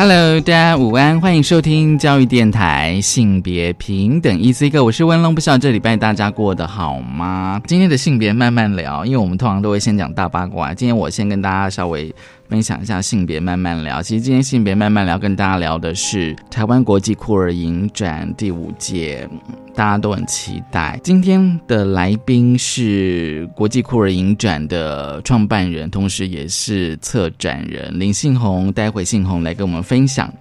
Hello，大家午安，欢迎收听教育电台性别平等 E C 课我是温龙，不知道这礼拜大家过得好吗？今天的性别慢慢聊，因为我们通常都会先讲大八卦，今天我先跟大家稍微。分享一下性别慢慢聊。其实今天性别慢慢聊，跟大家聊的是台湾国际酷儿影展第五届，大家都很期待。今天的来宾是国际酷儿影展的创办人，同时也是策展人林信宏。待会信宏来跟我们分享。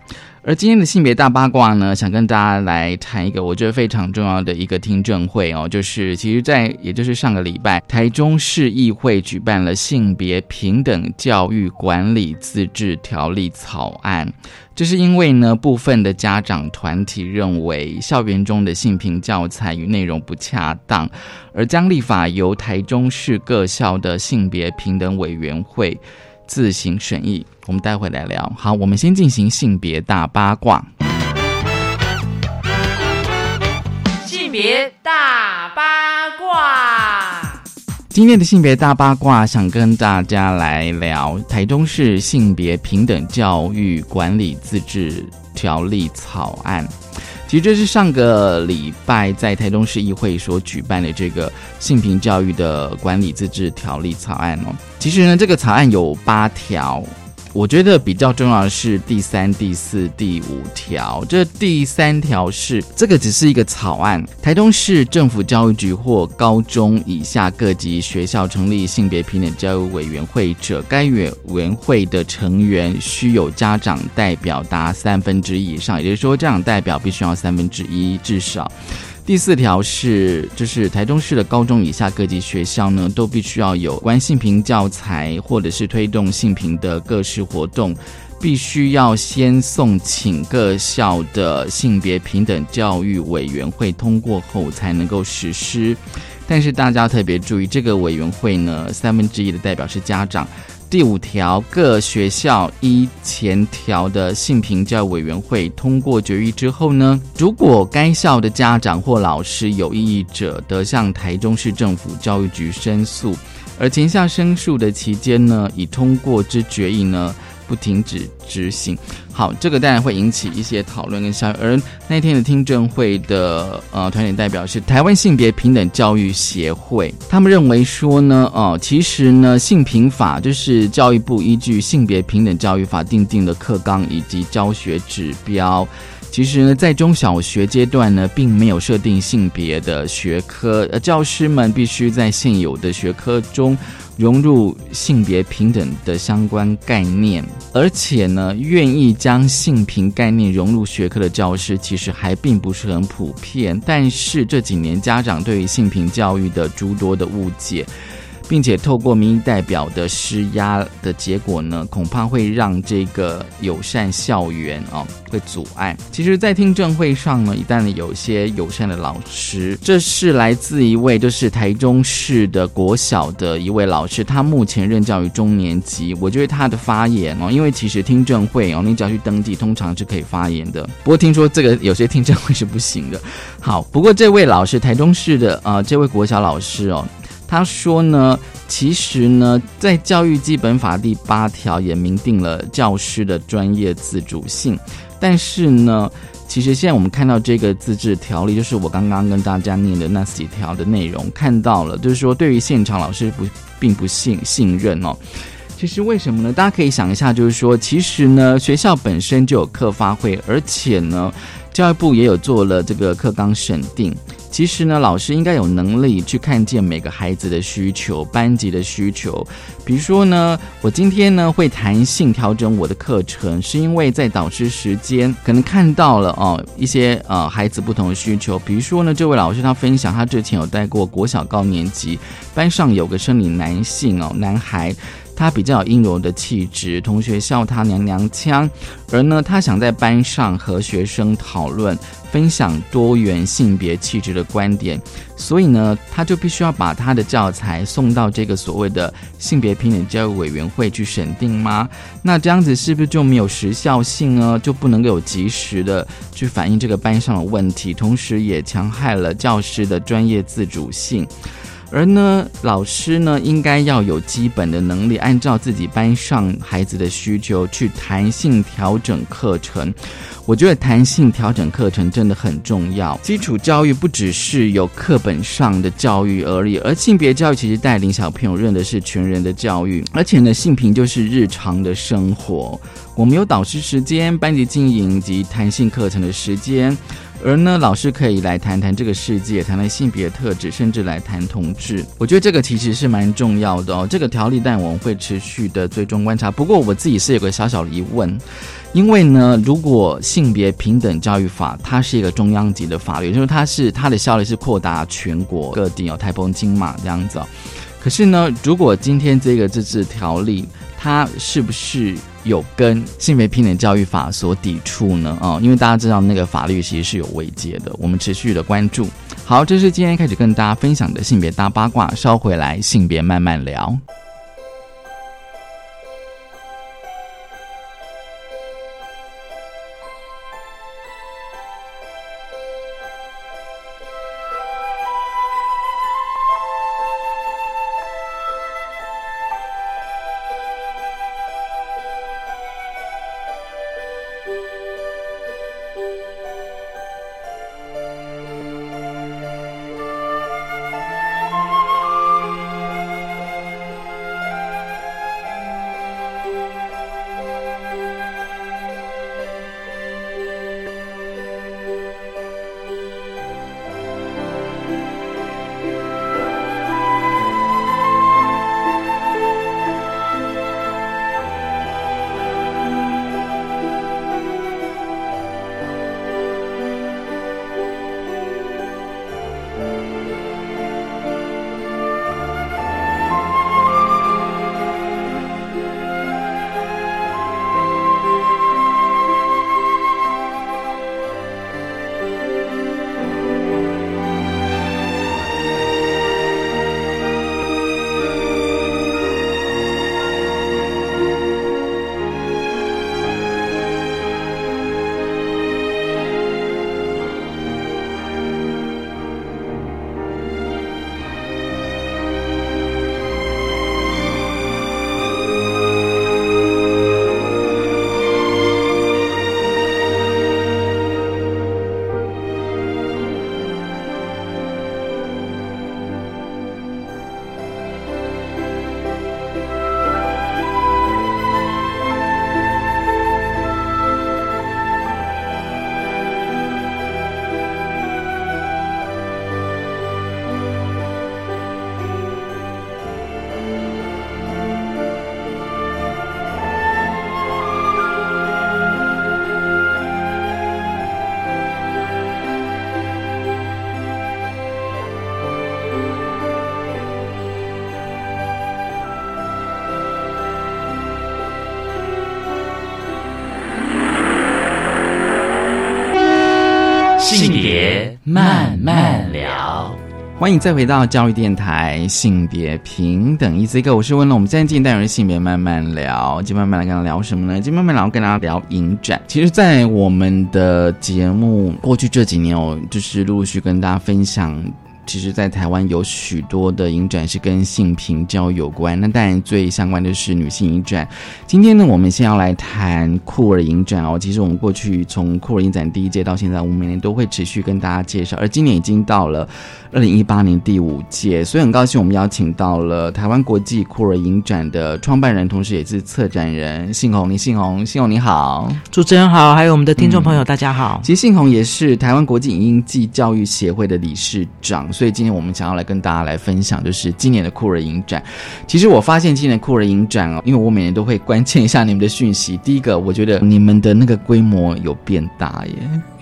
而今天的性别大八卦呢，想跟大家来谈一个我觉得非常重要的一个听证会哦，就是其实，在也就是上个礼拜，台中市议会举办了性别平等教育管理自治条例草案，这是因为呢，部分的家长团体认为校园中的性平教材与内容不恰当，而将立法由台中市各校的性别平等委员会。自行审议，我们待会来聊。好，我们先进行性别大八卦。性别大八卦，今天的性别大八卦，想跟大家来聊台中市性别平等教育管理自治条例草案。其实这是上个礼拜在台中市议会所举办的这个性平教育的管理自治条例草案哦。其实呢，这个草案有八条。我觉得比较重要的是第三、第四、第五条。这第三条是这个只是一个草案，台东市政府教育局或高中以下各级学校成立性别平等教育委员会者，该委员会的成员需有家长代表达三分之一以上，也就是说，家长代表必须要三分之一至少。第四条是，就是台中市的高中以下各级学校呢，都必须要有关性平教材或者是推动性平的各式活动，必须要先送请各校的性别平等教育委员会通过后才能够实施。但是大家特别注意，这个委员会呢，三分之一的代表是家长。第五条，各学校依前条的性平教育委员会通过决议之后呢，如果该校的家长或老师有异议者，得向台中市政府教育局申诉。而前项申诉的期间呢，已通过之决议呢。不停止执行，好，这个当然会引起一些讨论跟消息。而那天的听证会的呃团体代表是台湾性别平等教育协会，他们认为说呢，哦，其实呢，性平法就是教育部依据性别平等教育法定定的课纲以及教学指标。其实呢，在中小学阶段呢，并没有设定性别的学科，呃，教师们必须在现有的学科中。融入性别平等的相关概念，而且呢，愿意将性平概念融入学科的教师，其实还并不是很普遍。但是这几年家长对于性平教育的诸多的误解。并且透过民意代表的施压的结果呢，恐怕会让这个友善校园啊会阻碍。其实，在听证会上呢，一旦有些友善的老师，这是来自一位就是台中市的国小的一位老师，他目前任教于中年级。我觉得他的发言哦，因为其实听证会哦，你只要去登记，通常是可以发言的。不过听说这个有些听证会是不行的。好，不过这位老师，台中市的呃这位国小老师哦。他说呢，其实呢，在教育基本法第八条也明定了教师的专业自主性，但是呢，其实现在我们看到这个自治条例，就是我刚刚跟大家念的那几条的内容，看到了，就是说对于现场老师不并不信信任哦。其实为什么呢？大家可以想一下，就是说，其实呢，学校本身就有课发会，而且呢，教育部也有做了这个课纲审定。其实呢，老师应该有能力去看见每个孩子的需求、班级的需求。比如说呢，我今天呢会弹性调整我的课程，是因为在导师时间可能看到了哦一些呃孩子不同的需求。比如说呢，这位老师他分享，他之前有带过国小高年级，班上有个生理男性哦男孩。他比较有阴柔的气质，同学笑他娘娘腔，而呢，他想在班上和学生讨论、分享多元性别气质的观点，所以呢，他就必须要把他的教材送到这个所谓的性别平等教育委员会去审定吗？那这样子是不是就没有时效性呢？就不能够有及时的去反映这个班上的问题，同时也强害了教师的专业自主性。而呢，老师呢，应该要有基本的能力，按照自己班上孩子的需求去弹性调整课程。我觉得弹性调整课程真的很重要。基础教育不只是有课本上的教育而已，而性别教育其实带领小朋友认的是全人的教育，而且呢，性平就是日常的生活。我们有导师时间、班级经营及弹性课程的时间。而呢，老师可以来谈谈这个世界，谈谈性别特质，甚至来谈同志。我觉得这个其实是蛮重要的哦。这个条例，但我们会持续的追踪观察。不过我自己是有个小小的疑问，因为呢，如果性别平等教育法它是一个中央级的法律，就是它是它的效力是扩大全国各地哦，台风金马这样子。可是呢，如果今天这个自治条例，它是不是？有跟性别平等教育法所抵触呢？啊，因为大家知道那个法律其实是有违戒的，我们持续的关注。好，这是今天开始跟大家分享的性别大八卦，稍回来性别慢慢聊。慢慢聊欢迎再回到教育电台性别平等，一 C 哥，我是温龙。我们现在进单元性别慢慢聊，今天慢慢来跟他聊什么呢？今天慢慢聊跟大家聊影展。其实，在我们的节目过去这几年，我就是陆陆续跟大家分享其实，在台湾有许多的影展是跟性平交有关。那当然，最相关的是女性影展。今天呢，我们先要来谈酷儿影展哦。其实我们过去从酷儿影展第一届到现在，我们每年都会持续跟大家介绍。而今年已经到了二零一八年第五届，所以很高兴我们邀请到了台湾国际酷儿影展的创办人，同时也是策展人信宏。林信宏，信宏你好，主持人好，还有我们的听众朋友，大家好。其实信宏也是台湾国际影音暨教育协会的理事长，所以今天我们想要来跟大家来分享，就是今年的酷儿影展。其实我发现今年酷儿影展哦，因为我每年都会关切一下你们的讯息。第一个，我觉得你们的那个规模有变大耶，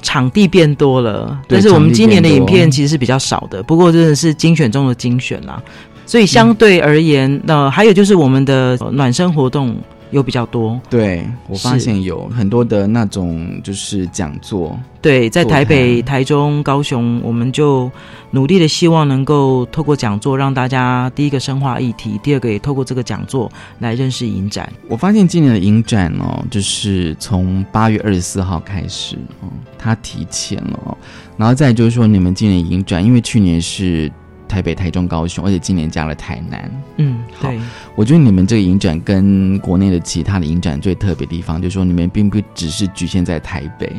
场地变多了，但是我们今年的影片其实是比较少的，不过真的是精选中的精选啦。所以相对而言，那、还有就是我们的暖身活动有比较多。对我发现有很多的那种就是讲座，对，在台北、谈台中、高雄，我们就努力的希望能够透过讲座，让大家第一个深化议题，第二个也透过这个讲座来认识影展。我发现今年的影展哦，就是从八月二十四号开始哦，它提前了哦，然后再就是说你们今年影展，因为去年是台北、台中、高雄，而且今年加了台南。嗯，好，我觉得你们这个影展跟国内的其他的影展最特别的地方，就是说你们并不只是局限在台北，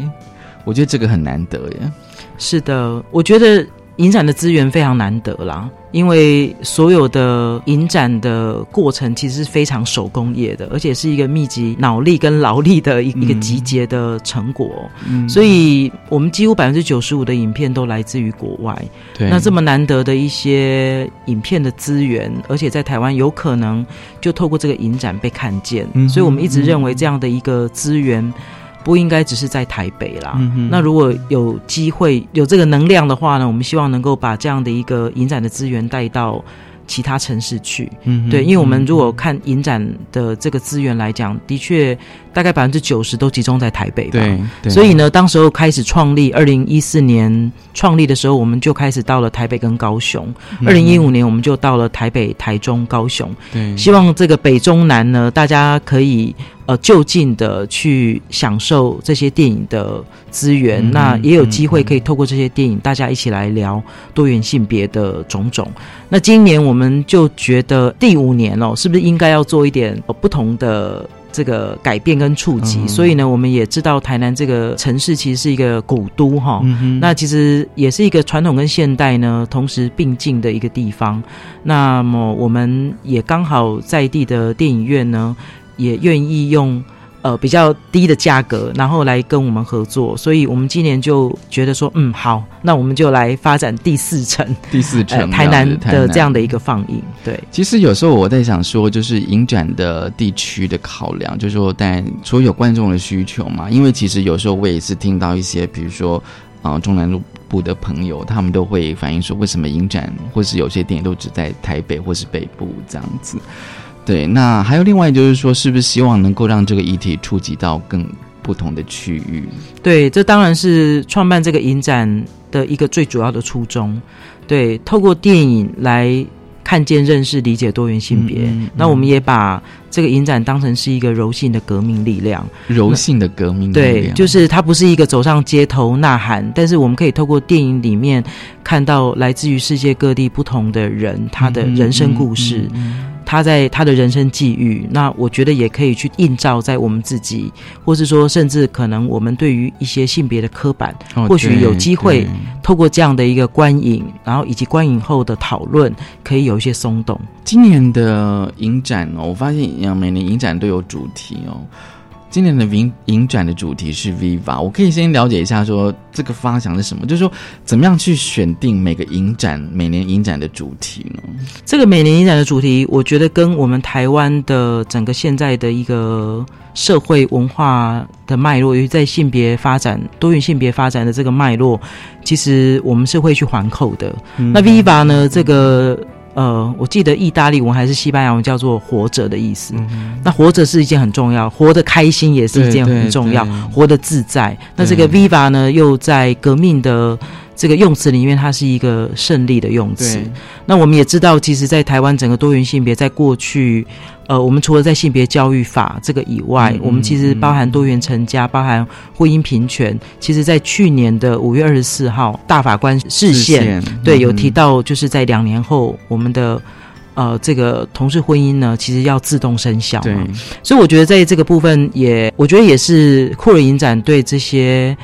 我觉得这个很难得耶。是的，我觉得影展的资源非常难得啦，因为所有的影展的过程其实是非常手工业的，而且是一个密集脑力跟劳力的一、嗯一个集结的成果。嗯所以，我们几乎百分之九十五的影片都来自于国外。对那这么难得的一些影片的资源，而且在台湾有可能就透过这个影展被看见，嗯所以我们一直认为这样的一个资源不应该只是在台北啦。嗯那如果有机会有这个能量的话呢，我们希望能够把这样的一个影展的资源带到其他城市去。嗯对，因为我们如果看影展的这个资源来讲，的确大概百分之九十都集中在台北吧。对对，所以呢，当时候开始创立，二零一四年创立的时候，我们就开始到了台北跟高雄。嗯二零一五年，我们就到了台北、台中、高雄。对希望这个北中南呢，大家可以呃就近的去享受这些电影的资源。嗯那也有机会可以透过这些电影，大家一起来聊多元性别的种种。那今年我们就觉得第五年哦，是不是应该要做一点、呃不同的？这个改变跟触及，嗯所以呢，我们也知道台南这个城市其实是一个古都哈，嗯那其实也是一个传统跟现代呢同时并进的一个地方。那么我们也刚好在地的电影院呢，也愿意用呃比较低的价格，然后来跟我们合作。所以我们今年就觉得说，嗯，好，那我们就来发展第四城，第四呃城、台南的这样的。的一个放映。对，其实有时候我在想说，就是影展的地区的考量，就是说，但除了有观众的需求嘛，因为其实有时候我也是听到一些，比如说，啊、中南路部的朋友，他们都会反映说，为什么影展或是有些电影都只在台北或是北部这样子。对，那还有另外就是说，是不是希望能够让这个议题触及到更不同的区域？对，这当然是创办这个影展的一个最主要的初衷。对，透过电影来看见、认识、理解多元性别。嗯嗯嗯那我们也把这个影展当成是一个柔性的革命力量。柔性的革命力对，量就是它不是一个走上街头呐喊，但是我们可以透过电影里面看到来自于世界各地不同的人他的人生故事。他在他的人生际遇，那我觉得也可以去映照在我们自己，或是说，甚至可能我们对于一些性别的刻板，哦或许有机会透过这样的一个观影，然后以及观影后的讨论，可以有一些松动。今年的影展哦，我发现呃每年影展都有主题哦。今年的影影展的主题是 Viva，我可以先了解一下说这个发想是什么，就是说怎么样去选定每个影展每年影展的主题呢？这个每年影展的主题，我觉得跟我们台湾的整个现在的一个社会文化的脉络，尤其在性别发展、多元性别发展的这个脉络，其实我们是会去环扣的。那 Viva 呢，这个呃，我记得意大利文还是西班牙文叫做“活着”的意思。那活着是一件很重要，活得开心也是一件很重要，活得自在。那这个 Viva 呢，又在革命的这个用词里面，它是一个胜利的用词。那我们也知道，其实，在台湾整个多元性别，在过去，呃，我们除了在性别教育法这个以外，嗯我们其实包含多元成家，包含婚姻平权。其实，在去年的五月二十四号，大法官释宪，对，有提到。就是在两年后，我们的呃这个同事婚姻呢，其实要自动生效对嘛。所以我觉得在这个部分也，我觉得也是酷儿影展对这些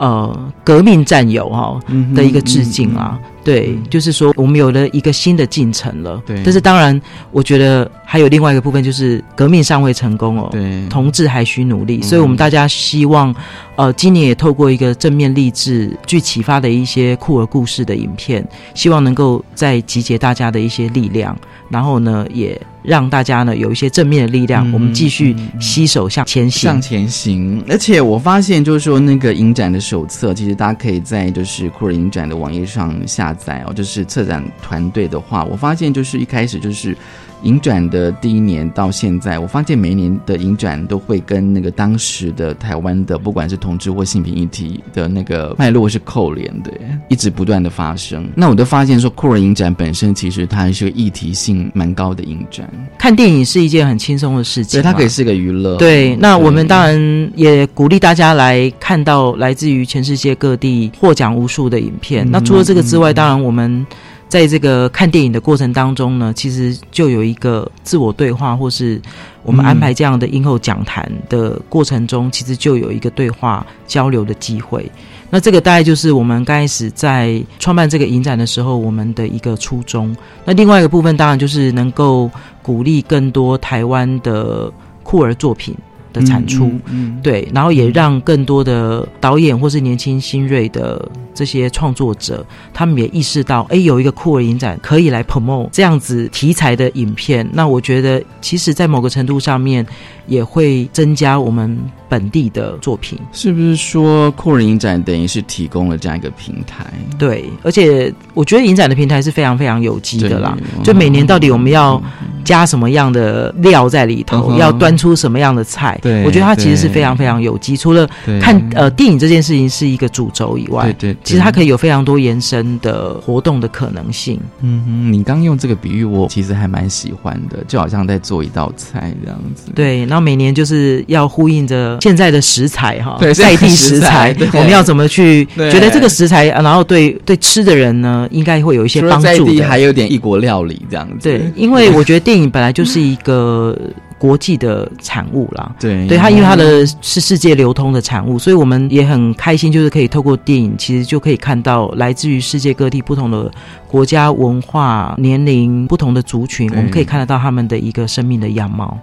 呃革命战友哈、嗯的一个致敬啊。对，就是说我们有了一个新的进程了。对但是当然，我觉得还有另外一个部分，就是革命尚未成功哦。对，同志还需努力，嗯所以我们大家希望，呃，今年也透过一个正面励志、具启发的一些酷儿故事的影片，希望能够再集结大家的一些力量，然后呢，也让大家呢有一些正面的力量，嗯我们继续携手向前行向。前行。而且我发现，就是说那个影展的手册，其实大家可以在就是酷儿影展的网页上下载哦。就是策展团队的话，我发现就是一开始就是。影展的第一年到现在，我发现每一年的影展都会跟那个当时的台湾的不管是同志或性别议题的那个脉络是扣连的，一直不断的发生。那我都发现说，酷儿影展本身其实它是个议题性蛮高的影展，看电影是一件很轻松的事情嘛，所以它可以是个娱乐。对，那我们对当然也鼓励大家来看到来自于全世界各地获奖无数的影片。嗯那除了这个之外，当然我们在这个看电影的过程当中呢，其实就有一个自我对话，或是我们安排这样的映后讲坛的过程中，其实就有一个对话交流的机会。那这个大概就是我们刚开始在创办这个影展的时候，我们的一个初衷。那另外一个部分，当然就是能够鼓励更多台湾的酷儿作品的产出。嗯嗯对，然后也让更多的导演或是年轻新锐的这些创作者，他们也意识到，哎，有一个酷儿影展可以来 promote 这样子题材的影片。那我觉得，其实，在某个程度上面，也会增加我们本地的作品。是不是说酷人影展等于是提供了这样一个平台？对，而且我觉得影展的平台是非常非常有机的啦。就每年到底我们要加什么样的料在里头，嗯要端出什么样的菜，对我觉得它其实是非常非常有机。除了看呃电影这件事情是一个主轴以外，对对，其实它可以，有非常多延伸的活动的可能性。嗯哼，你刚用这个比喻，我其实还蛮喜欢的，就好像在做一道菜这样子。对，然后每年就是要呼应着现在的食材哈，对在地食食材我们要怎么去对觉得这个食材，啊然后对对吃的人呢，应该会有一些帮助的。在地还有点异国料理这样子。对，因为我觉得电影本来就是一个国际的产物啦。对对它，因为它的是世界流通的产物，所以我们也很开心，就是可以透过电影，其实就可以看到来自于世界各地不同的国家、文化、年龄、不同的族群，我们可以看得到他们的一个生命的样貌。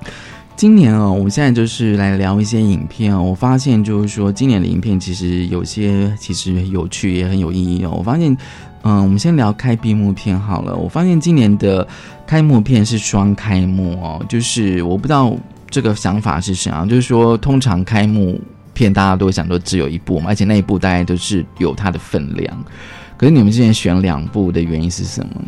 今年哦，我们现在就是来聊一些影片哦。我发现就是说，今年的影片其实有些其实有趣，也很有意义哦。我发现，嗯，我们先聊开闭幕片好了。我发现今年的开幕片是双开幕哦，就是我不知道这个想法是什么，就是说通常开幕片大家都想说只有一部嘛，而且那一部大概都是有它的分量。可是你们之前选两部的原因是什么？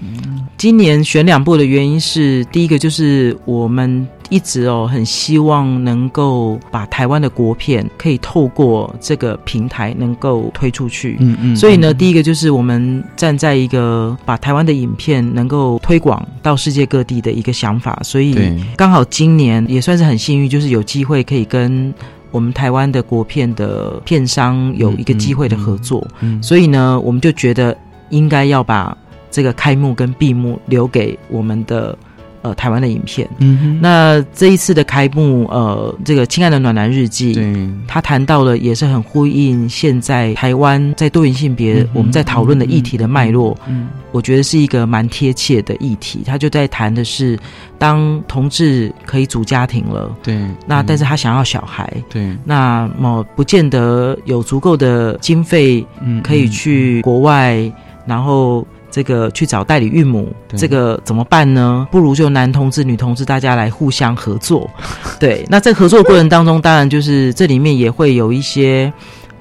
今年选两部的原因是，第一个就是我们一直哦很希望能够把台湾的国片可以透过这个平台能够推出去。嗯嗯所以呢，第一个就是我们站在一个把台湾的影片能够推广到世界各地的一个想法，所以刚好今年也算是很幸运，就是有机会可以跟我们台湾的国片的片商有一个机会的合作，嗯。所以呢，我们就觉得应该要把这个开幕跟闭幕留给我们的呃台湾的影片。嗯哼，那这一次的开幕，呃，这个《亲爱的暖男日记》，对。他谈到了也是很呼应现在台湾在多元性别我们在讨论的议题的脉络，嗯。我觉得是一个蛮贴切的议题。他就在谈的是，当同志可以组家庭了，对，那嗯。但是他想要小孩，对，那么不见得有足够的经费嗯可以去国外，然后。这个去找代理孕母，对这个怎么办呢？不如就男同志、女同志大家来互相合作。对，那在合作过程当中，当然就是这里面也会有一些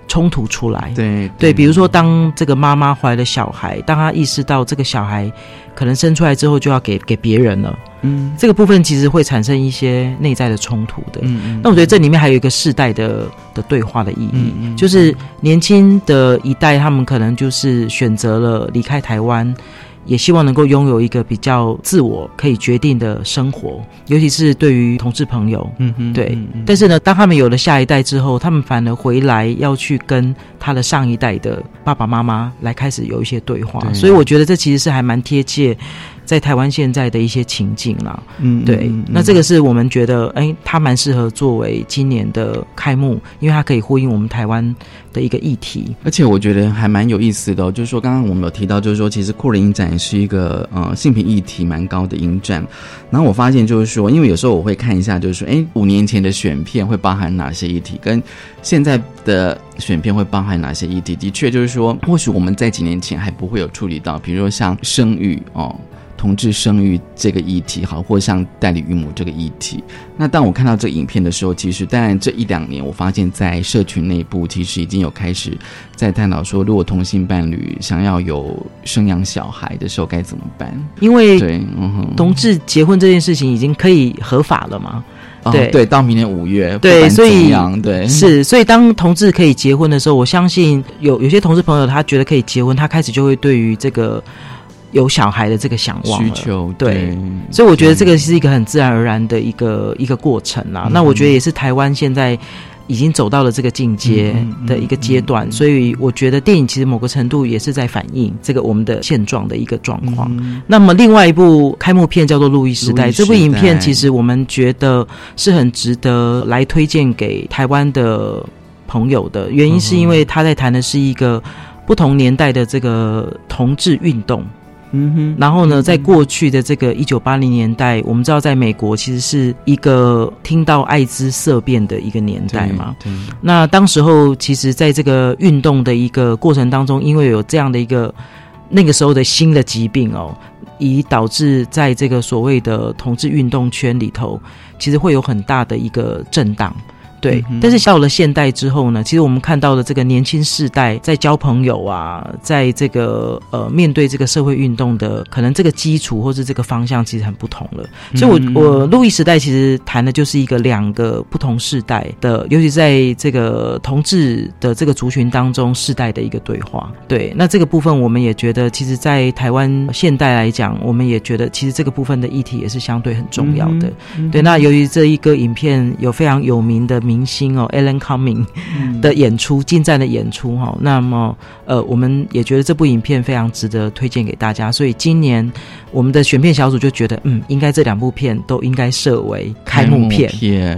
冲突出来。对对，比如说当这个妈妈怀了小孩，当她意识到这个小孩可能生出来之后就要给给别人了，嗯这个部分其实会产生一些内在的冲突的。嗯嗯那我觉得这里面还有一个世代的的对话的意义，嗯嗯就是年轻的一代，他们可能就是选择了离开台湾，也希望能够拥有一个比较自我可以决定的生活，尤其是对于同志朋友。嗯哼对嗯嗯但是呢，当他们有了下一代之后，他们反而回来要去跟他的上一代的爸爸妈妈来开始有一些对话，对所以我觉得这其实是还蛮贴切在台湾现在的一些情境啦。嗯对，嗯嗯那这个是我们觉得，哎，它蛮适合作为今年的开幕，因为它可以呼应我们台湾的一个议题。而且我觉得还蛮有意思的、哦，就是说刚刚我们有提到，就是说其实酷儿影展是一个呃性平议题蛮高的影展。然后我发现就是说，因为有时候我会看一下，就是说，哎，五年前的选片会包含哪些议题，跟现在的选片会包含哪些议题？的确就是说，或许我们在几年前还不会有处理到，比如说像生育哦。同志生育这个议题，好，或像代理孕母这个议题，那当我看到这影片的时候，其实当然这一两年，我发现在社群内部其实已经有开始在探讨说，如果同性伴侣想要有生养小孩的时候该怎么办？因为对，嗯哼，同志结婚这件事情已经可以合法了嘛，哦对对，到明年五月，对所以对。是，所以当同志可以结婚的时候，我相信有有些同志朋友他觉得可以结婚，他开始就会对于这个有小孩的这个想望。需求，对。所以我觉得这个是一个很自然而然的一个一个过程啦。嗯。那我觉得也是台湾现在已经走到了这个境界的一个阶段，嗯嗯。所以我觉得电影其实某个程度也是在反映这个我们的现状的一个状况。嗯。那么另外一部开幕片叫做《路易时代这部影片其实我们觉得是很值得来推荐给台湾的朋友的，原因是因为他在谈的是一个不同年代的这个同志运动。嗯哼，然后呢，在过去的这个一九八零年代，我们知道在美国其实是一个听到艾滋色变的一个年代嘛。对，对那当时候，其实在这个运动的一个过程当中，因为有这样的一个那个时候的新的疾病哦，以导致在这个所谓的同志运动圈里头，其实会有很大的一个震荡。对，嗯但是到了现代之后呢，其实我们看到的这个年轻世代在交朋友啊，在这个呃面对这个社会运动的可能这个基础或是这个方向其实很不同了。所以我，嗯我路易时代其实谈的就是一个两个不同世代的，尤其在这个同志的这个族群当中，世代的一个对话。对，那这个部分我们也觉得，其实，在台湾现代来讲，我们也觉得其实这个部分的议题也是相对很重要的。嗯对，那由于这一个影片有非常有名的明星哦，Alan Cumming 嗯。的演出，近战的演出哈、那么呃，我们也觉得这部影片非常值得推荐给大家，所以今年我们的选片小组就觉得，嗯，应该这两部片都应该设为开幕片。片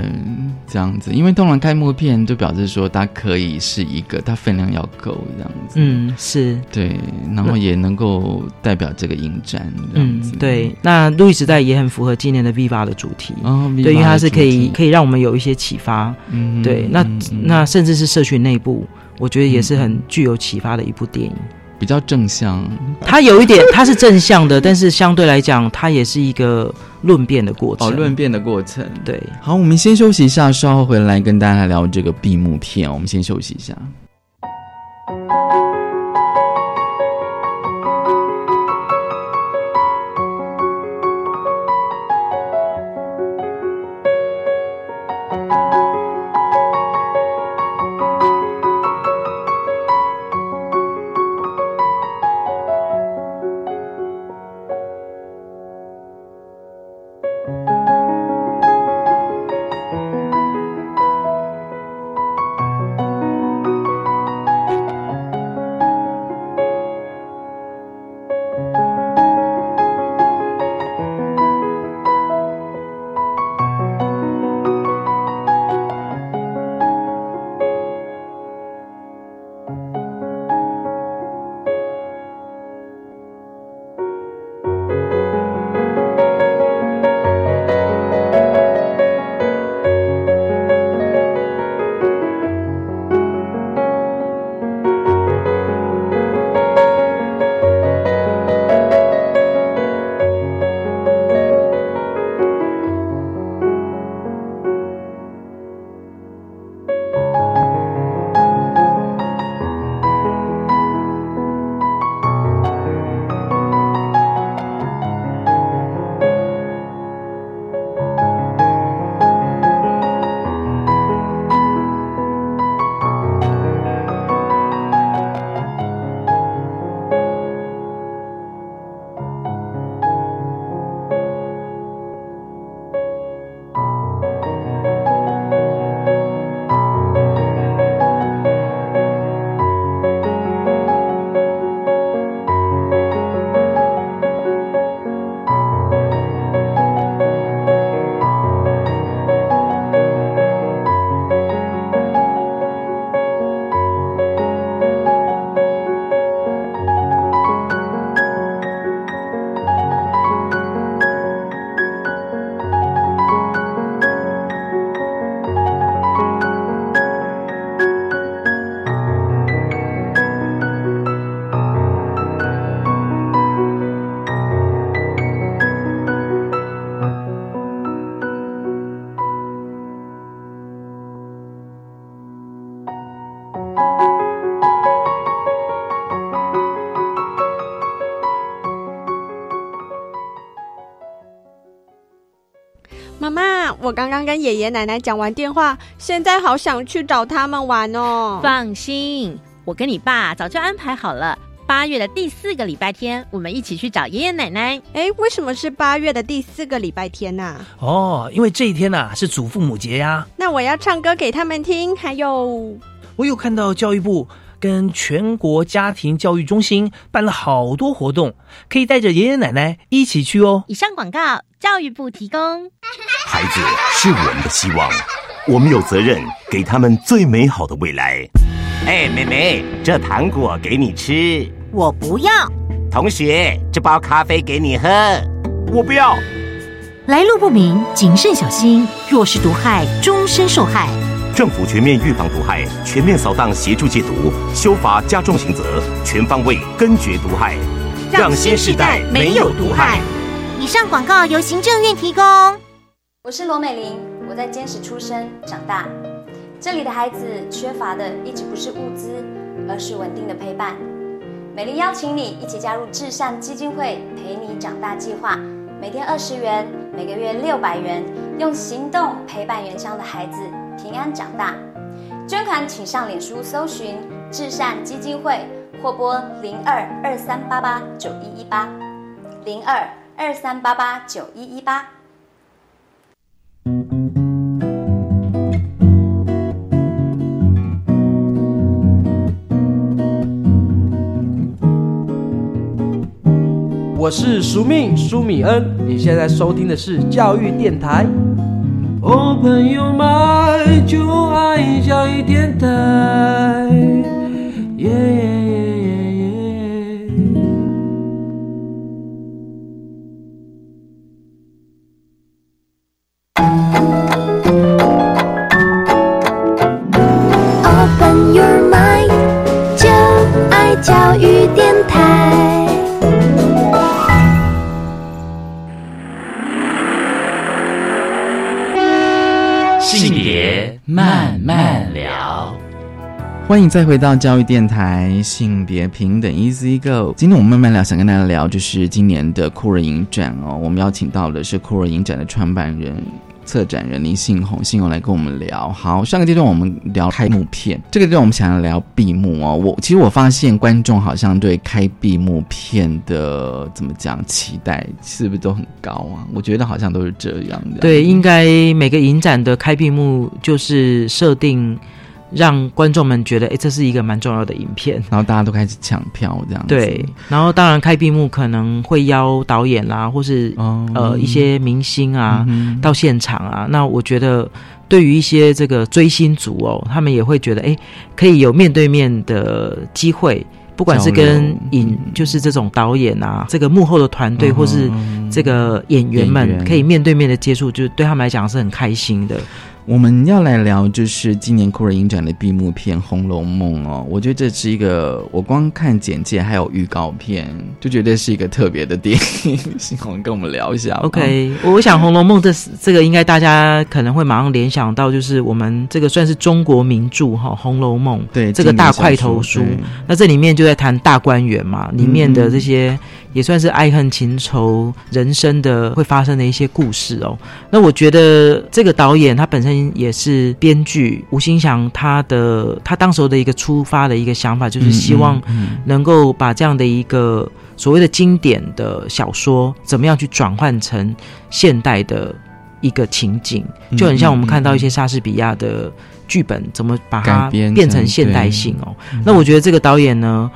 这样子，因为通常开幕片就表示说它可以是一个，它分量要够这样子，嗯，是，对，然后也能够代表这个影展这样子，，嗯对。那路易时代也很符合今年的 Viva 的主题。哦，对，因为它是可以以，可以让我们有一些启发，嗯对，那那甚至是社群内部，我觉得也是很具有启发的一部电影。比较正向，它有一点，它是正向的，但是相对来讲，它也是一个论辩的过程。哦，论辩的过程。对。好，我们先休息一下，稍后回来跟大家聊这个闭幕片。我们先休息一下。奶奶讲完电话，现在好想去找他们玩哦。放心，我跟你爸早就安排好了。八月的第四个礼拜天，我们一起去找爷爷奶奶。哎，为什么是八月的第四个礼拜天呢？哦，因为这一天呐是祖父母节呀。那我要唱歌给他们听，还有，我有看到教育部跟全国家庭教育中心办了好多活动，可以带着爷爷奶奶一起去哦。以上广告，教育部提供。孩子是我们的希望，我们有责任给他们最美好的未来。哎，妹妹，这糖果给你吃。我不要，同学，这包咖啡给你喝。我不要。来路不明，谨慎小心。若是毒害，终身受害。政府全面预防毒害，全面扫荡协助戒毒，修法加重刑责，全方位根绝毒害，让新时代没有毒害。以上广告由行政院提供。我是罗美玲，我在坚实出生长大，这里的孩子缺乏的一直不是物资，而是稳定的陪伴。美丽邀请你一起加入至善基金会陪你长大计划，每天二十元，每个月六百元，用行动陪伴原乡的孩子平安长大。捐款请上脸书搜寻至善基金会，或拨零二二三八八九一一八零二二三八八九一一八。我是苏命苏米恩，你现在收听的是教育电台。哦，朋友们，就爱加一点呆。耶耶耶。欢迎再回到教育电台性别平等 Easy Go。今天我们慢慢聊，想跟大家聊就是今年的酷热影展哦。我们邀请到的是酷热影展的创办人。策展人林信宏，信宏来跟我们聊。好，上个阶段我们聊开幕片，这个阶段我们想要聊闭幕哦。我其实我发现观众好像对开闭幕片的怎么讲期待是不是都很高啊？我觉得好像都是这样的。对，应该每个影展的开闭幕就是设定。让观众们觉得，哎，这是一个蛮重要的影片，然后大家都开始抢票这样。对，然后当然开闭幕可能会邀导演啦，或是呃一些明星啊到现场啊。那我觉得，对于一些这个追星族哦，他们也会觉得，哎，可以有面对面的机会，不管是跟影，就是这种导演啊，这个幕后的团队，或是这个演员们，可以面对面的接触，就对他们来讲是很开心的。我们要来聊，就是今年酷儿影展的闭幕片《红楼梦》哦。我觉得这是一个，我光看简介还有预告片，就觉得是一个特别的电影。新红跟我们聊一下。OK，我想《红楼梦》这这个应该大家可能会马上联想到，就是我们这个算是中国名著哈，《红楼梦》对这个大块头书。那这里面就在谈大观园嘛，里面的这些也算是爱恨情仇、人生的会发生的一些故事哦。那我觉得这个导演他本身。也是编剧吴新祥，他的他当时候的一个出发的一个想法，就是希望能够把这样的一个所谓的经典的小说，怎么样去转换成现代的一个情景，就很像我们看到一些莎士比亚的剧本，怎么把它变成现代性哦。那我觉得这个导演呢，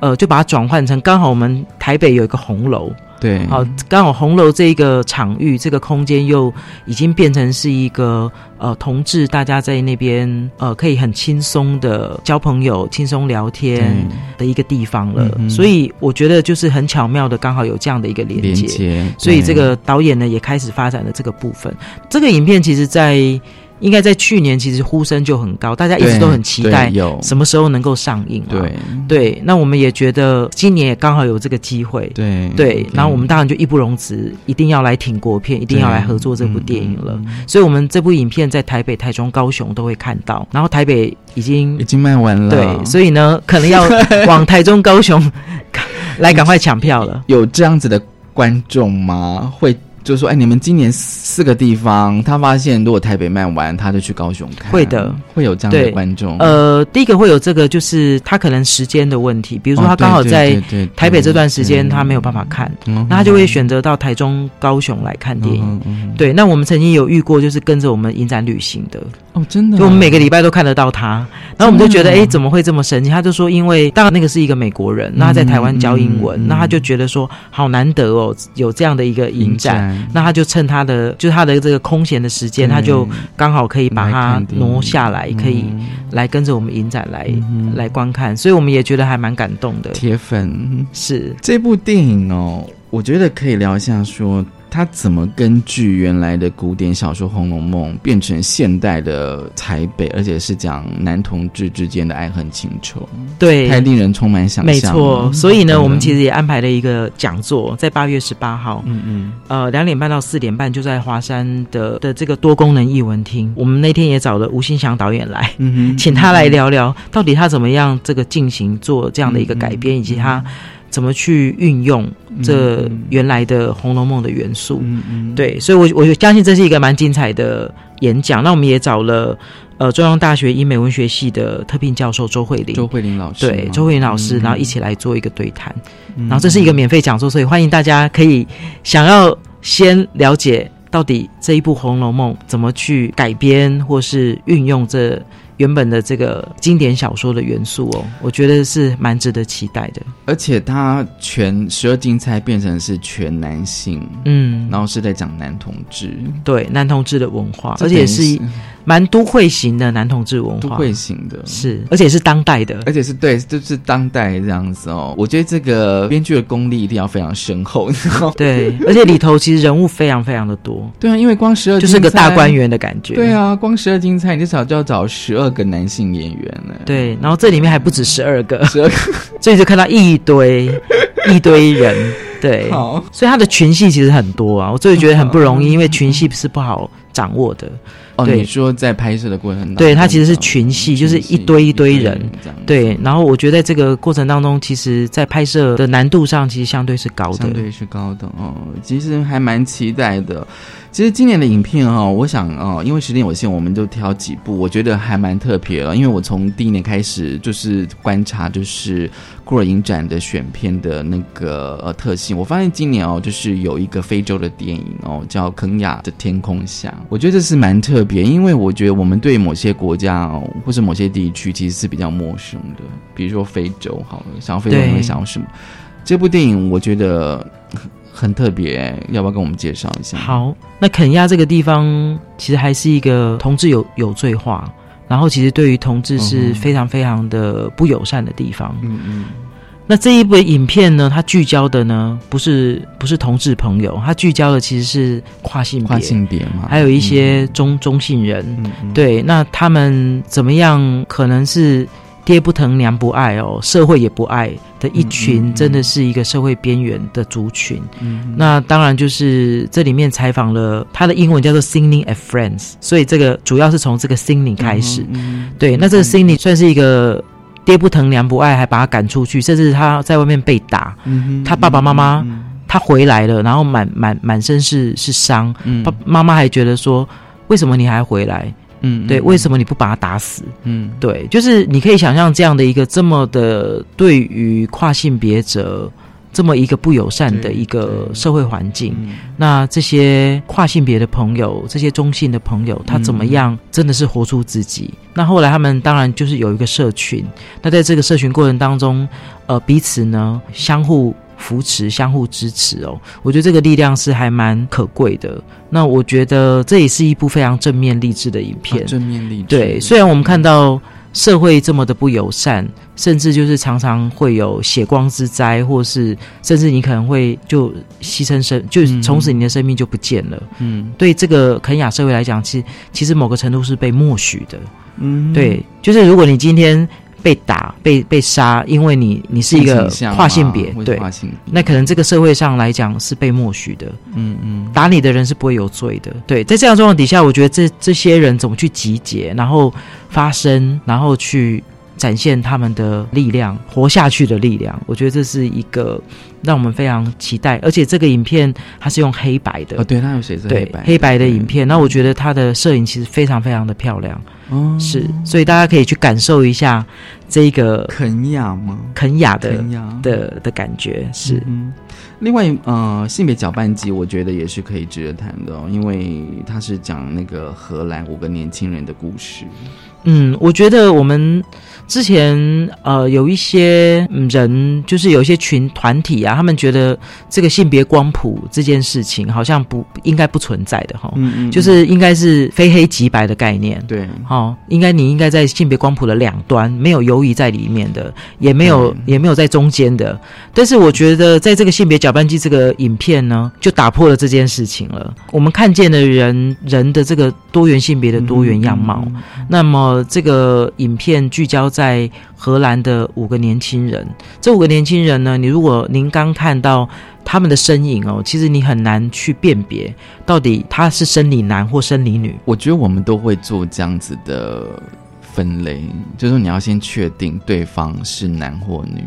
呃，就把它转换成刚好我们台北有一个红楼。对，好，刚好红楼这个场域，这个空间又已经变成是一个呃，同志大家在那边呃，可以很轻松的交朋友、轻松聊天的一个地方了。所以我觉得就是很巧妙的，刚好有这样的一个连接。所以这个导演呢，也开始发展了这个部分。这个影片其实，在。应该在去年，其实呼声就很高，大家一直都很期待什么时候能够上映。对对，那我们也觉得今年也刚好有这个机会。对对，然后我们当然就义不容辞，一定要来挺国片，一定要来合作这部电影了。所以，我们这部影片在台北、台中、高雄都会看到。然后台北已经已经卖完了，对，所以呢，可能要往台中、高雄 来赶快抢票了。有这样子的观众吗？会。就说：“哎，你们今年四个地方，他发现如果台北卖完，他就去高雄看。”会的，会有这样的观众。呃，第一个会有这个，就是他可能时间的问题，比如说他刚好在台北这段时间他没有办法看，那他就会选择到台中、高雄来看电影。对，那我们曾经有遇过，就是跟着我们影展旅行的哦，真的，就我们每个礼拜都看得到他，然后我们就觉得，哎，怎么会这么神奇？他就说，因为当然那个是一个美国人，那他在台湾教英文，那他就觉得说，好难得哦，有这样的一个影展。那他就趁他的，就是他的这个空闲的时间，他就刚好可以把它挪下来，可以来跟着我们影展来来观看，所以我们也觉得还蛮感动的。铁粉。是。这部电影哦，我觉得可以聊一下说。他怎么根据原来的古典小说《红楼梦》变成现代的台北，而且是讲男同志之间的爱恨情仇？对，太令人充满想象。没错，所以呢，我们其实也安排了一个讲座，在八月十八号，嗯嗯，呃，两点半到四点半，就在华山的的这个多功能艺文厅。我们那天也找了吴新祥导演来，嗯请他来聊聊到底他怎么样这个进行做这样的一个改编，以及他。怎么去运用这原来的《红楼梦》的元素？对，所以，我我相信这是一个蛮精彩的演讲。那我们也找了呃中央大学英美文学系的特聘教授周慧玲，周慧玲老师，对，周慧玲老师，然后一起来做一个对谈。然后这是一个免费讲座，所以欢迎大家可以想要先了解到底这一部《红楼梦》怎么去改编或是运用这。原本的这个经典小说的元素哦，我觉得是蛮值得期待的。而且他全十二金钗变成是全男性，嗯，然后是在讲男同志，对男同志的文化，而且是。蛮都会型的男同志文化，都会型的是，而且是当代的，而且是对，就是当代这样子哦。我觉得这个编剧的功力一定要非常深厚，对，而且里头其实人物非常非常的多。对啊，因为光十二就是个大观园的感觉。对啊，光十二金钗，你至少就要找十二个男性演员呢。对，然后这里面还不止十二个，十二个，所以就看到一堆一堆人。对，所以他的群戏其实很多啊，我所以觉得很不容易，因为群戏是不好掌握的。哦，你说在拍摄的过程当中，对它其实是群戏，就是一堆一堆人，对。然后我觉得在这个过程当中，其实，在拍摄的难度上，其实相对是高的，相对是高的哦。其实还蛮期待的。其实今年的影片哈，我想啊，因为时间有限，我们就挑几部，我觉得还蛮特别了。因为我从第一年开始就是观察，就是库尔影展的选片的那个呃特性，我发现今年哦，就是有一个非洲的电影哦，叫《肯亚的天空下》，我觉得这是蛮特别，因为我觉得我们对某些国家哦，或者某些地区其实是比较陌生的，比如说非洲，好了，想要非洲你会想要什么？这部电影我觉得。很特别，要不要跟我们介绍一下？好，那肯亚这个地方其实还是一个同志有有罪化，然后其实对于同志是非常非常的不友善的地方。嗯嗯。那这一部影片呢，它聚焦的呢，不是不是同志朋友，它聚焦的其实是跨性别，跨性别嘛，还有一些中中性人。对，那他们怎么样？可能是。爹不疼娘不爱哦，社会也不爱的一群，真的是一个社会边缘的族群。那当然就是这里面采访了他的英文叫做 Singing at Friends，所以这个主要是从这个 Singing 开始。对，那这个 Singing 算是一个爹不疼娘不爱，还把他赶出去，甚至他在外面被打。他爸爸妈妈他回来了，然后满满满身是是伤。爸妈妈还觉得说，为什么你还回来？嗯，对，为什么你不把他打死？嗯，对，就是你可以想象这样的一个这么的对于跨性别者这么一个不友善的一个社会环境，那这些跨性别的朋友，这些中性的朋友，他怎么样真的是活出自己？那后来他们当然就是有一个社群，那在这个社群过程当中，呃，彼此呢相互。扶持、相互支持哦，我觉得这个力量是还蛮可贵的。那我觉得这也是一部非常正面励志的影片。正面励志。对，虽然我们看到社会这么的不友善，甚至就是常常会有血光之灾，或是甚至你可能会就牺牲生，就从此你的生命就不见了。嗯，对这个肯雅社会来讲，其实其实某个程度是被默许的。嗯，对，就是如果你今天。被打、被被杀，因为你你是一个跨性别，对，那可能这个社会上来讲是被默许的。嗯嗯，打你的人是不会有罪的。对，在这样状况底下，我觉得这这些人怎么去集结，然后发声，然后去展现他们的力量，活下去的力量，我觉得这是一个让我们非常期待。而且这个影片它是用黑白的，哦，对，它有写是黑白，黑白的影片。那我觉得它的摄影其实非常非常的漂亮，哦，是，所以大家可以去感受一下这个肯雅吗？肯雅的肯雅的的感觉是。嗯，另外，呃，性别搅拌机，我觉得也是可以值得谈的哦，因为它是讲那个荷兰五个年轻人的故事。嗯，我觉得我们之前呃有一些嗯人，就是有一些群团体啊，他们觉得这个性别光谱这件事情好像不应该不存在的哈，嗯嗯就是应该是非黑即白的概念。对，哦，应该你应该在性别光谱的两端，没有游移在里面的，也没有也没有在中间的。但是我觉得，在这个性别搅拌机这个影片呢，就打破了这件事情了。我们看见的人人的这个多元性别的多元样貌。那么这个影片聚焦在荷兰的五个年轻人，这五个年轻人呢，你如果您刚看到他们的身影哦，其实你很难去辨别到底他是生理男或生理女。我觉得我们都会做这样子的分类，就是你要先确定对方是男或女，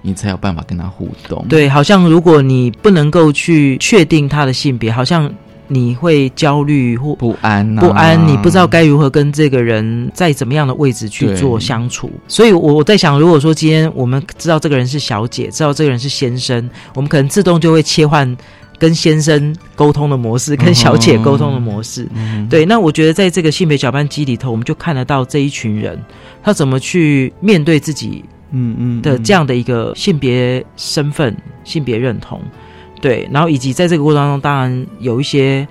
你才有办法跟他互动。对，好像如果你不能够去确定他的性别，好像你会焦虑或不安、啊，不安，你不知道该如何跟这个人在怎么样的位置去做相处。所以我我在想，如果说今天我们知道这个人是小姐，知道这个人是先生，我们可能自动就会切换跟先生沟通的模式，跟小姐沟通的模式。嗯、对，那我觉得在这个性别搅拌机里头，我们就看得到这一群人他怎么去面对自己。嗯嗯的这样的一个性别身份、性别认同，对，然后以及在这个过程当中，当然有一些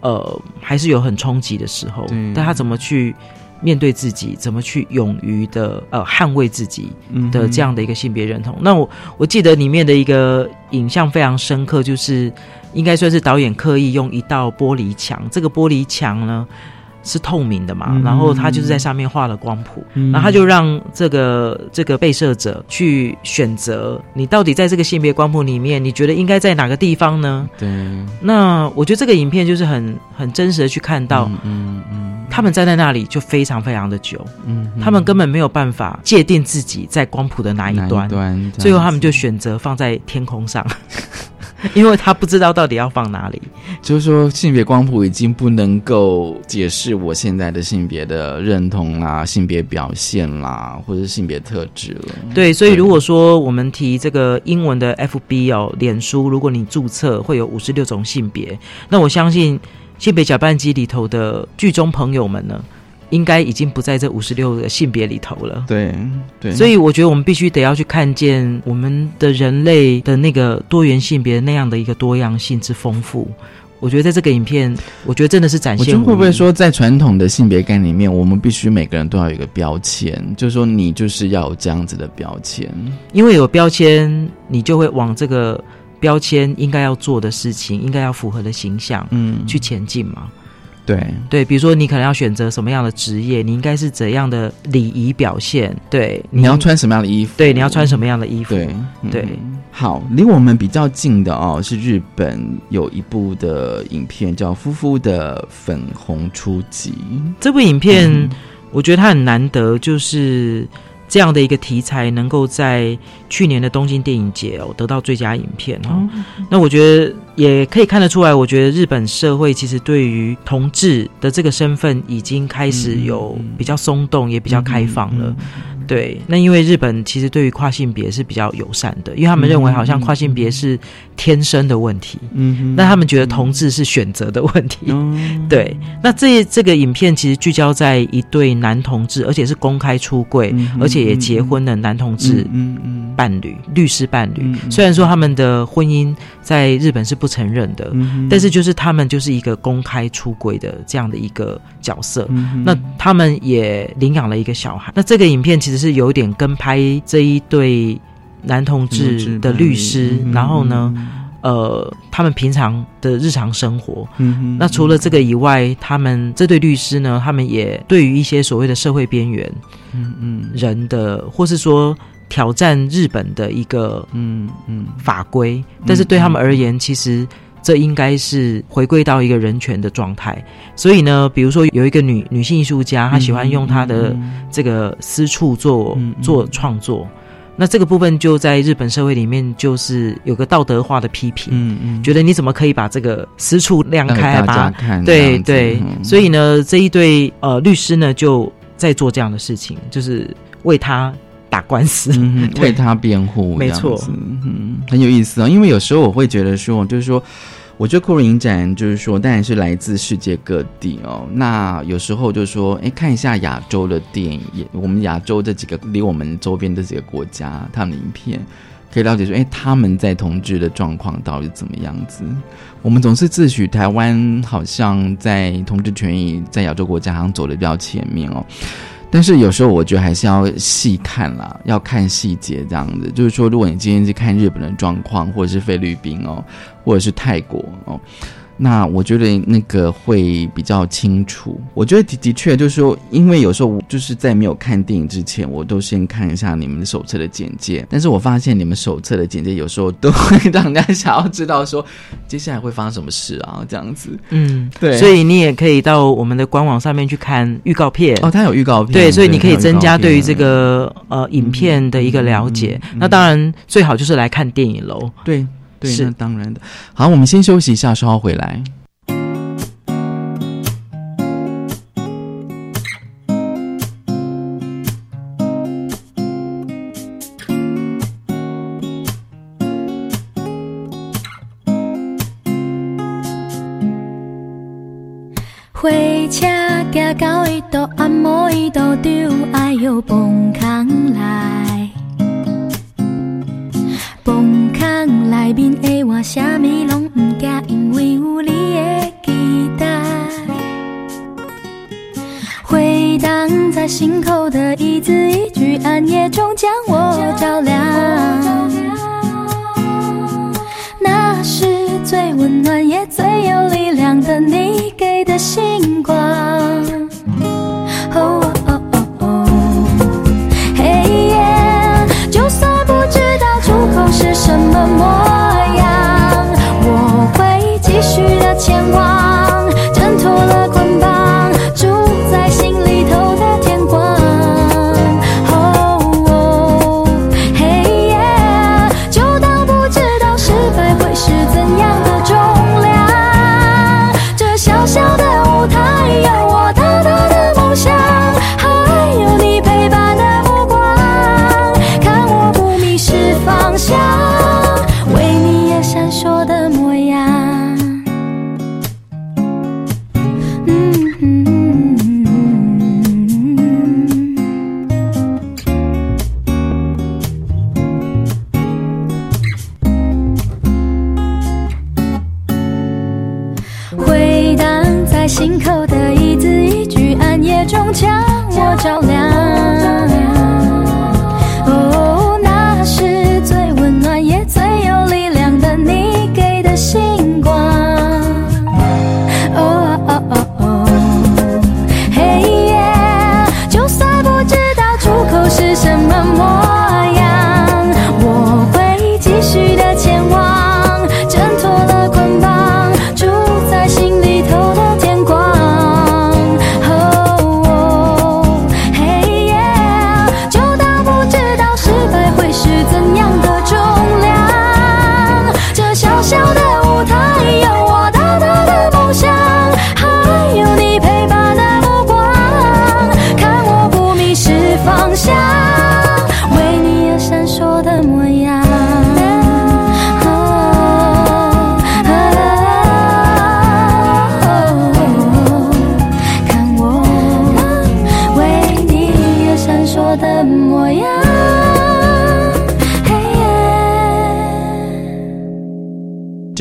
呃，还是有很冲击的时候，但他怎么去面对自己，怎么去勇于的呃捍卫自己的这样的一个性别认同？嗯、那我我记得里面的一个影像非常深刻，就是应该算是导演刻意用一道玻璃墙，这个玻璃墙呢。是透明的嘛，嗯、然后他就是在上面画了光谱，嗯、然后他就让这个这个被摄者去选择，你到底在这个性别光谱里面，你觉得应该在哪个地方呢？对，那我觉得这个影片就是很很真实的去看到，嗯嗯，他们站在那里就非常非常的久，嗯，他们根本没有办法界定自己在光谱的哪一端，一端最后他们就选择放在天空上。因为他不知道到底要放哪里，就是说性别光谱已经不能够解释我现在的性别的认同啦、性别表现啦，或者是性别特质了。对，所以如果说我们提这个英文的 FB 哦，脸书，如果你注册会有五十六种性别，那我相信性别搅拌机里头的剧中朋友们呢。应该已经不在这五十六个性别里头了。对对，所以我觉得我们必须得要去看见我们的人类的那个多元性别那样的一个多样性之丰富。我觉得在这个影片，我觉得真的是展现。我觉得会不会说，在传统的性别概念里面，我们必须每个人都要有一个标签，就是说你就是要有这样子的标签，因为有标签，你就会往这个标签应该要做的事情，应该要符合的形象，嗯，去前进嘛。对对，比如说你可能要选择什么样的职业，你应该是怎样的礼仪表现？对，你要穿什么样的衣服？对，你要穿什么样的衣服？对对。嗯、好，离我们比较近的哦，是日本有一部的影片叫《夫妇的粉红初级》。这部影片、嗯、我觉得它很难得，就是这样的一个题材能够在去年的东京电影节哦得到最佳影片哦。嗯、那我觉得。也可以看得出来，我觉得日本社会其实对于同志的这个身份已经开始有比较松动，也比较开放了。对，那因为日本其实对于跨性别是比较友善的，因为他们认为好像跨性别是天生的问题，嗯，那他们觉得同志是选择的问题。嗯、对，那这这个影片其实聚焦在一对男同志，而且是公开出柜，嗯、而且也结婚的男同志嗯嗯伴侣、律师伴侣。虽然说他们的婚姻在日本是不承认的，嗯、但是就是他们就是一个公开出轨的这样的一个角色。嗯、那他们也领养了一个小孩。那这个影片其实是有点跟拍这一对男同志的律师，嗯、然后呢，呃，他们平常的日常生活。嗯、那除了这个以外，他们这对律师呢，他们也对于一些所谓的社会边缘，嗯嗯，人的，或是说。挑战日本的一个嗯嗯。法规，但是对他们而言，其实这应该是回归到一个人权的状态。所以呢，比如说有一个女女性艺术家，她喜欢用她的这个私处做做创作，那这个部分就在日本社会里面，就是有个道德化的批评，嗯嗯，觉得你怎么可以把这个私处亮开，把对对。嗯，所以呢，这一对呃律师呢就在做这样的事情，就是为他打官司，嗯哼为他辩护，没错嗯，很有意思啊、因为有时候我会觉得说，就是说，我觉得酷儿影展就是说，当然是来自世界各地哦。那有时候就是说，哎，看一下亚洲的电影，我们亚洲这几个离我们周边这几个国家，他们的影片。可以了解说，哎，他们在同志的状况到底怎么样子？我们总是自诩台湾好像在同志权益在亚洲国家好像走的比较前面哦。但是有时候我觉得还是要细看啦，要看细节这样子。就是说，如果你今天去看日本的状况，或者是菲律宾哦，或者是泰国哦，那我觉得那个会比较清楚。我觉得的的确就是说，因为有时候我就是在没有看电影之前，我都先看一下你们手册的简介。但是我发现你们手册的简介有时候都会让人家想要知道说接下来会发生什么事啊，这样子。嗯，对所以你也可以到我们的官网上面去看预告片哦，它有预告片，对，所以你可以增加对于这个呃影片的一个了解。那当然最好就是来看电影喽。对对，是那当然的。好，我们先休息一下，稍后回来。火车行到伊都按摩伊都丢，哎呦，崩空来，崩空内面的我，啥物拢毋惊，因为有你的期待。回荡在心口的一字一句，暗夜中将我照亮。那是最温暖也最有力量的你给的星光。模样，我会继续的前往，挣脱了回荡在心口的一字一句，暗夜中敲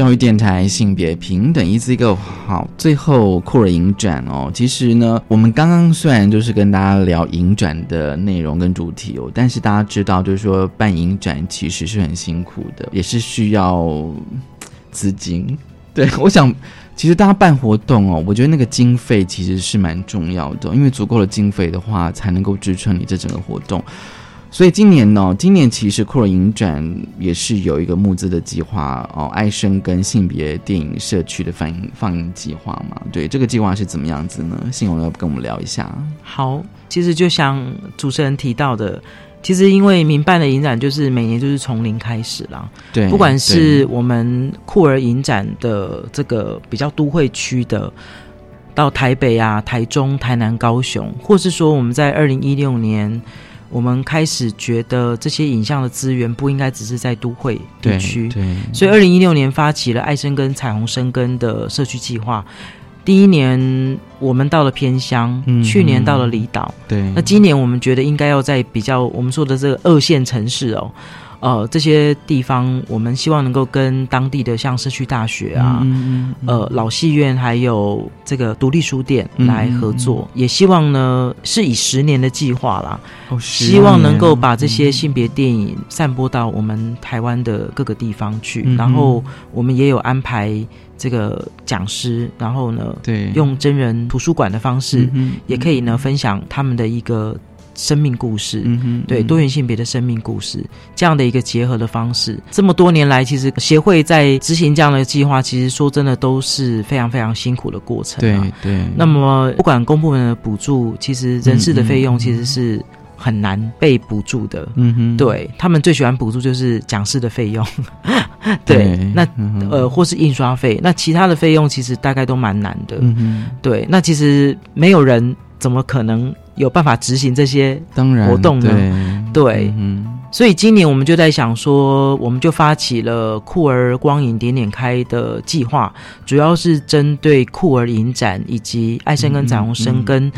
教育电台性别平等，一字一个好。最后酷儿影展哦，其实呢，我们刚刚虽然就是跟大家聊影展的内容跟主题哦，但是大家知道，就是说办影展其实是很辛苦的，也是需要资金。对，我想其实大家办活动哦，我觉得那个经费其实是蛮重要的，因为足够的经费的话，才能够支撑你这整个活动。所以今年呢，今年其实酷儿影展也是有一个募资的计划哦，爱生跟性别电影社区的放映放映计划嘛。对，这个计划是怎么样子呢？信荣要不跟我们聊一下？好，其实就像主持人提到的，其实因为民办的影展就是每年就是从零开始啦，对，不管是我们酷儿影展的这个比较都会区的，到台北啊、台中、台南、高雄，或是说我们在二零一六年，我们开始觉得这些影像的资源不应该只是在都会地区，对，所以二零一六年发起了爱生根彩虹生根的社区计划。第一年我们到了偏乡，去年到了离岛，对。那今年我们觉得应该要在比较我们说的这个二线城市哦，呃，这些地方我们希望能够跟当地的像社区大学啊，呃，老戏院还有这个独立书店来合作，也希望呢是以十年的计划啦，希望能够把这些性别电影散播到我们台湾的各个地方去，然后我们也有安排。这个讲师，然后呢，对，用真人图书馆的方式，也可以呢分享他们的一个生命故事，嗯哼对多元性别的生命故事，这样的一个结合的方式。这么多年来，其实协会在执行这样的计划，其实说真的都是非常非常辛苦的过程。对对。那么，不管公部门的补助，其实人事的费用其实是。很难被补助的，嗯哼，对他们最喜欢补助就是讲师的费用，对，那呃或是印刷费，那其他的费用其实大概都蛮难的，嗯哼，对，那其实没有人怎么可能有办法执行这些活动呢？对，嗯，所以今年我们就在想说，我们就发起了酷儿光影点点开的计划，主要是针对酷儿影展以及爱生跟彩虹生根。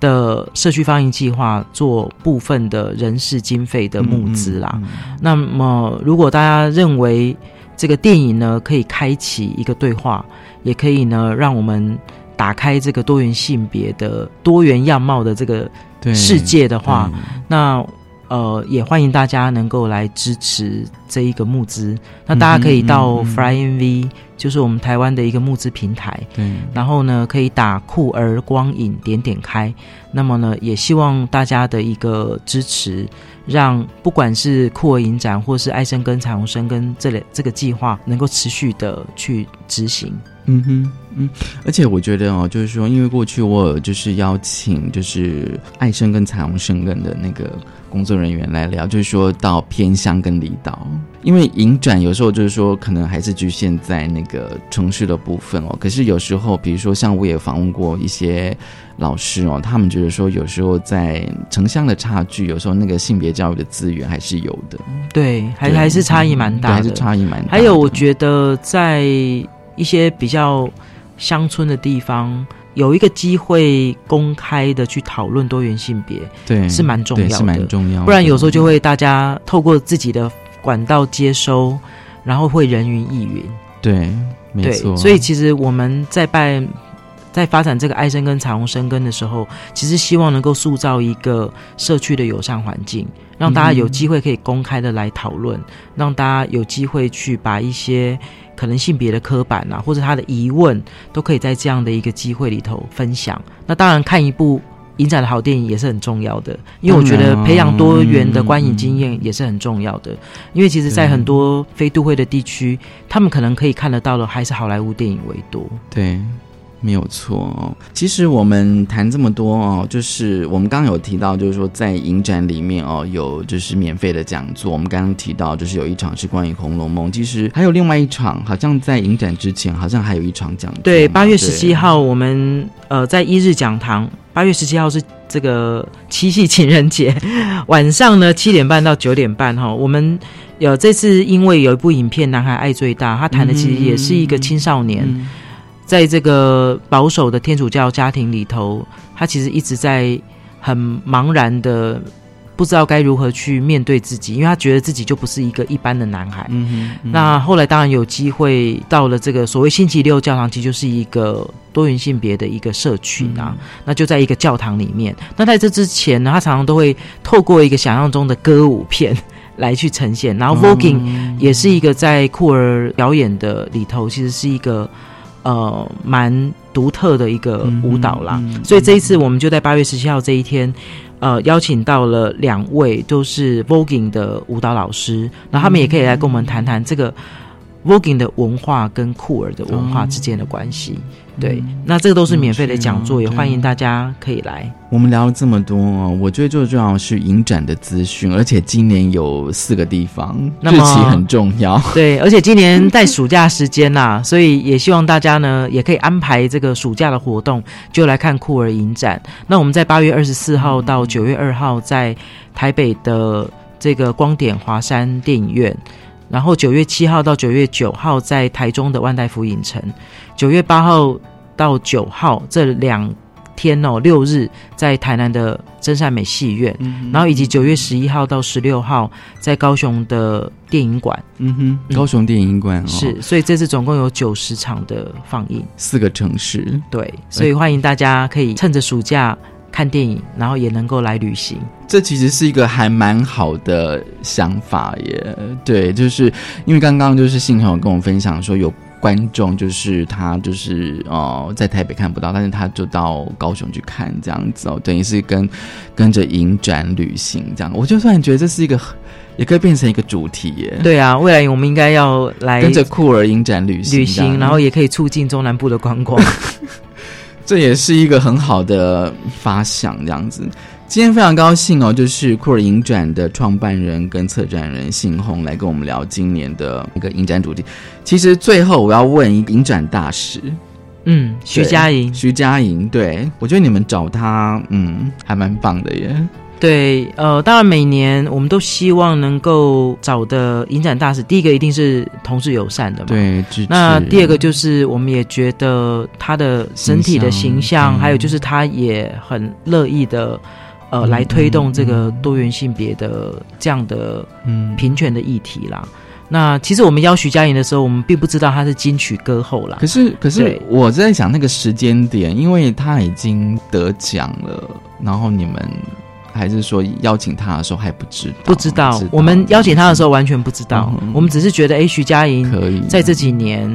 的社区放映计划做部分的人事经费的募资啦。那么，如果大家认为这个电影呢可以开启一个对话，也可以呢让我们打开这个多元性别的多元样貌的这个世界的话，那呃也欢迎大家能够来支持这一个募资。那大家可以到 FlyNV。就是我们台湾的一个募资平台，对，然后呢，可以打酷儿光影点点开，那么呢，也希望大家的一个支持，让不管是酷儿影展或是爱生根彩虹生根这类这个计划，能够持续的去执行。嗯哼，嗯，而且我觉得哦，就是说，因为过去我有就是邀请就是爱生跟彩虹生根的那个。工作人员来聊，就是说到偏乡跟离岛，因为影展有时候就是说可能还是局限在那个城市的部分哦。可是有时候，比如说像我也访问过一些老师哦，他们觉得说有时候在城乡的差距，有时候那个性别教育的资源还是有的。对，还还是差异蛮大的，还是差异蛮大。还有，我觉得在一些比较乡村的地方。有一个机会公开的去讨论多元性别，对，是蛮重要的，是蛮重要。不然有时候就会大家透过自己的管道接收，然后会人云亦云。对，没错。所以其实我们在办、在发展这个爱生根彩虹生根的时候，其实希望能够塑造一个社区的友善环境，让大家有机会可以公开的来讨论，让大家有机会去把一些。可能性别的刻板啊，或者他的疑问，都可以在这样的一个机会里头分享。那当然，看一部影展的好电影也是很重要的，因为我觉得培养多元的观影经验也是很重要的。因为其实，在很多非都会的地区，他们可能可以看得到的还是好莱坞电影为多。对。没有错，其实我们谈这么多哦，就是我们刚刚有提到，就是说在影展里面哦，有就是免费的讲座。我们刚刚提到，就是有一场是关于《红楼梦》，其实还有另外一场，好像在影展之前，好像还有一场讲座。对，八月十七号，我们呃在一日讲堂。八月十七号是这个七夕情人节，晚上呢 七点半到九点半哈。我们有这次因为有一部影片《男孩爱最大》，他谈的其实也是一个青少年。在这个保守的天主教家庭里头，他其实一直在很茫然的，不知道该如何去面对自己，因为他觉得自己就不是一个一般的男孩。嗯哼。那后来当然有机会到了这个所谓星期六教堂，其实就是一个多元性别的一个社群啊。那就在一个教堂里面。那在这之前呢，他常常都会透过一个想象中的歌舞片来去呈现。然后 Voguing 也是一个在酷儿表演的里头，其实是一个。呃，蛮独特的一个舞蹈啦，所以这一次我们就在八月十七号这一天，呃，邀请到了两位都是 Voguing 的舞蹈老师，那他们也可以来跟我们谈谈这个 voguing 的文化跟酷儿的文化之间的关系。对，那这个都是免费的讲座，也欢迎大家可以来。我们聊了这么多，我觉得最重要的是影展的资讯，而且今年有四个地方，日期很重要。对，而且今年在暑假时间呐，所以也希望大家呢也可以安排这个暑假的活动，就来看酷儿影展。那我们在八月二十四号到九月二号在台北的这个光点华山电影院。然后九月七号到九月九号在台中的万代福影城，九月八号到九号这两天哦六日在台南的真善美戏院，然后以及九月十一号到十六号在高雄的电影馆，嗯哼，高雄电影馆是，所以这次总共有九十场的放映，四个城市，对，所以欢迎大家可以趁着暑假。看电影，然后也能够来旅行，这其实是一个还蛮好的想法耶。对，就是因为刚刚就是信友跟我分享说，有观众就是他就是哦在台北看不到，但是他就到高雄去看这样子哦，等于是跟跟着影展旅行这样。我就突然觉得这是一个也可以变成一个主题耶。对啊，未来我们应该要来跟着酷儿影展旅行，旅行，然后也可以促进中南部的观光。这也是一个很好的发想，这样子。今天非常高兴哦，就是酷儿影展的创办人跟策展人信宏来跟我们聊今年的一个影展主题。其实最后我要问一个影展大使，嗯，徐佳莹，徐佳莹，对我觉得你们找他，嗯，还蛮棒的耶。对，呃，当然每年我们都希望能够找的影展大使，第一个一定是同志友善的嘛。对，那第二个就是我们也觉得他的整体的形象，还有就是他也很乐意的，呃，来推动这个多元性别的这样的平权的议题啦。那其实我们邀徐佳莹的时候，我们并不知道她是金曲歌后啦。可是，可是我在想那个时间点，因为她已经得奖了，然后你们。还是说邀请他的时候还不知道？不知道。我们邀请他的时候完全不知道。我们只是觉得，哎，徐佳莹可以在这几年。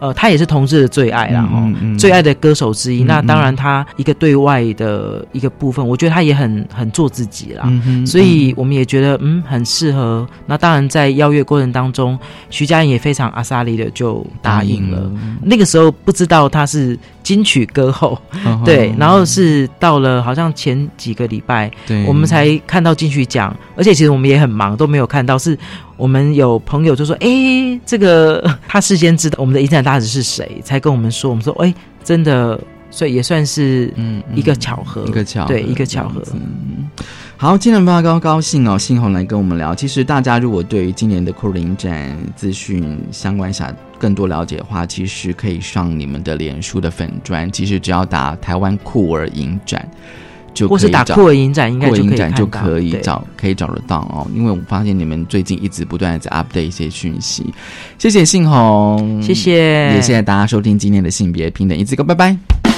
呃，他也是同志的最爱啦，哈，最爱的歌手之一。那当然，他一个对外的一个部分，我觉得他也很很做自己啦。所以我们也觉得，嗯，很适合。那当然，在邀约过程当中，徐佳莹也非常阿萨利的就答应了。那个时候不知道他是金曲歌后，对。然后是到了好像前几个礼拜，我们才看到金曲奖。而且其实我们也很忙，都没有看到是。我们有朋友就说：“哎，这个 他事先知道我们的影展大使是谁，才跟我们说。我们说，哎，真的，所以也算是嗯一个巧合，一个巧对一个巧合。嗯，好，今天非常高高兴哦，信宏来跟我们聊。其实大家如果对于今年的酷儿影展资讯相关想更多了解的话，其实可以上你们的脸书的粉专，其实只要打台湾酷儿影展。”就或是打酷儿影展，应该就可以就可以找，可以找得到哦。因为我发现你们最近一直不断的在 update 一些讯息。谢谢信宏，谢谢，也谢谢大家收听今天的性别平等一字歌，拜拜。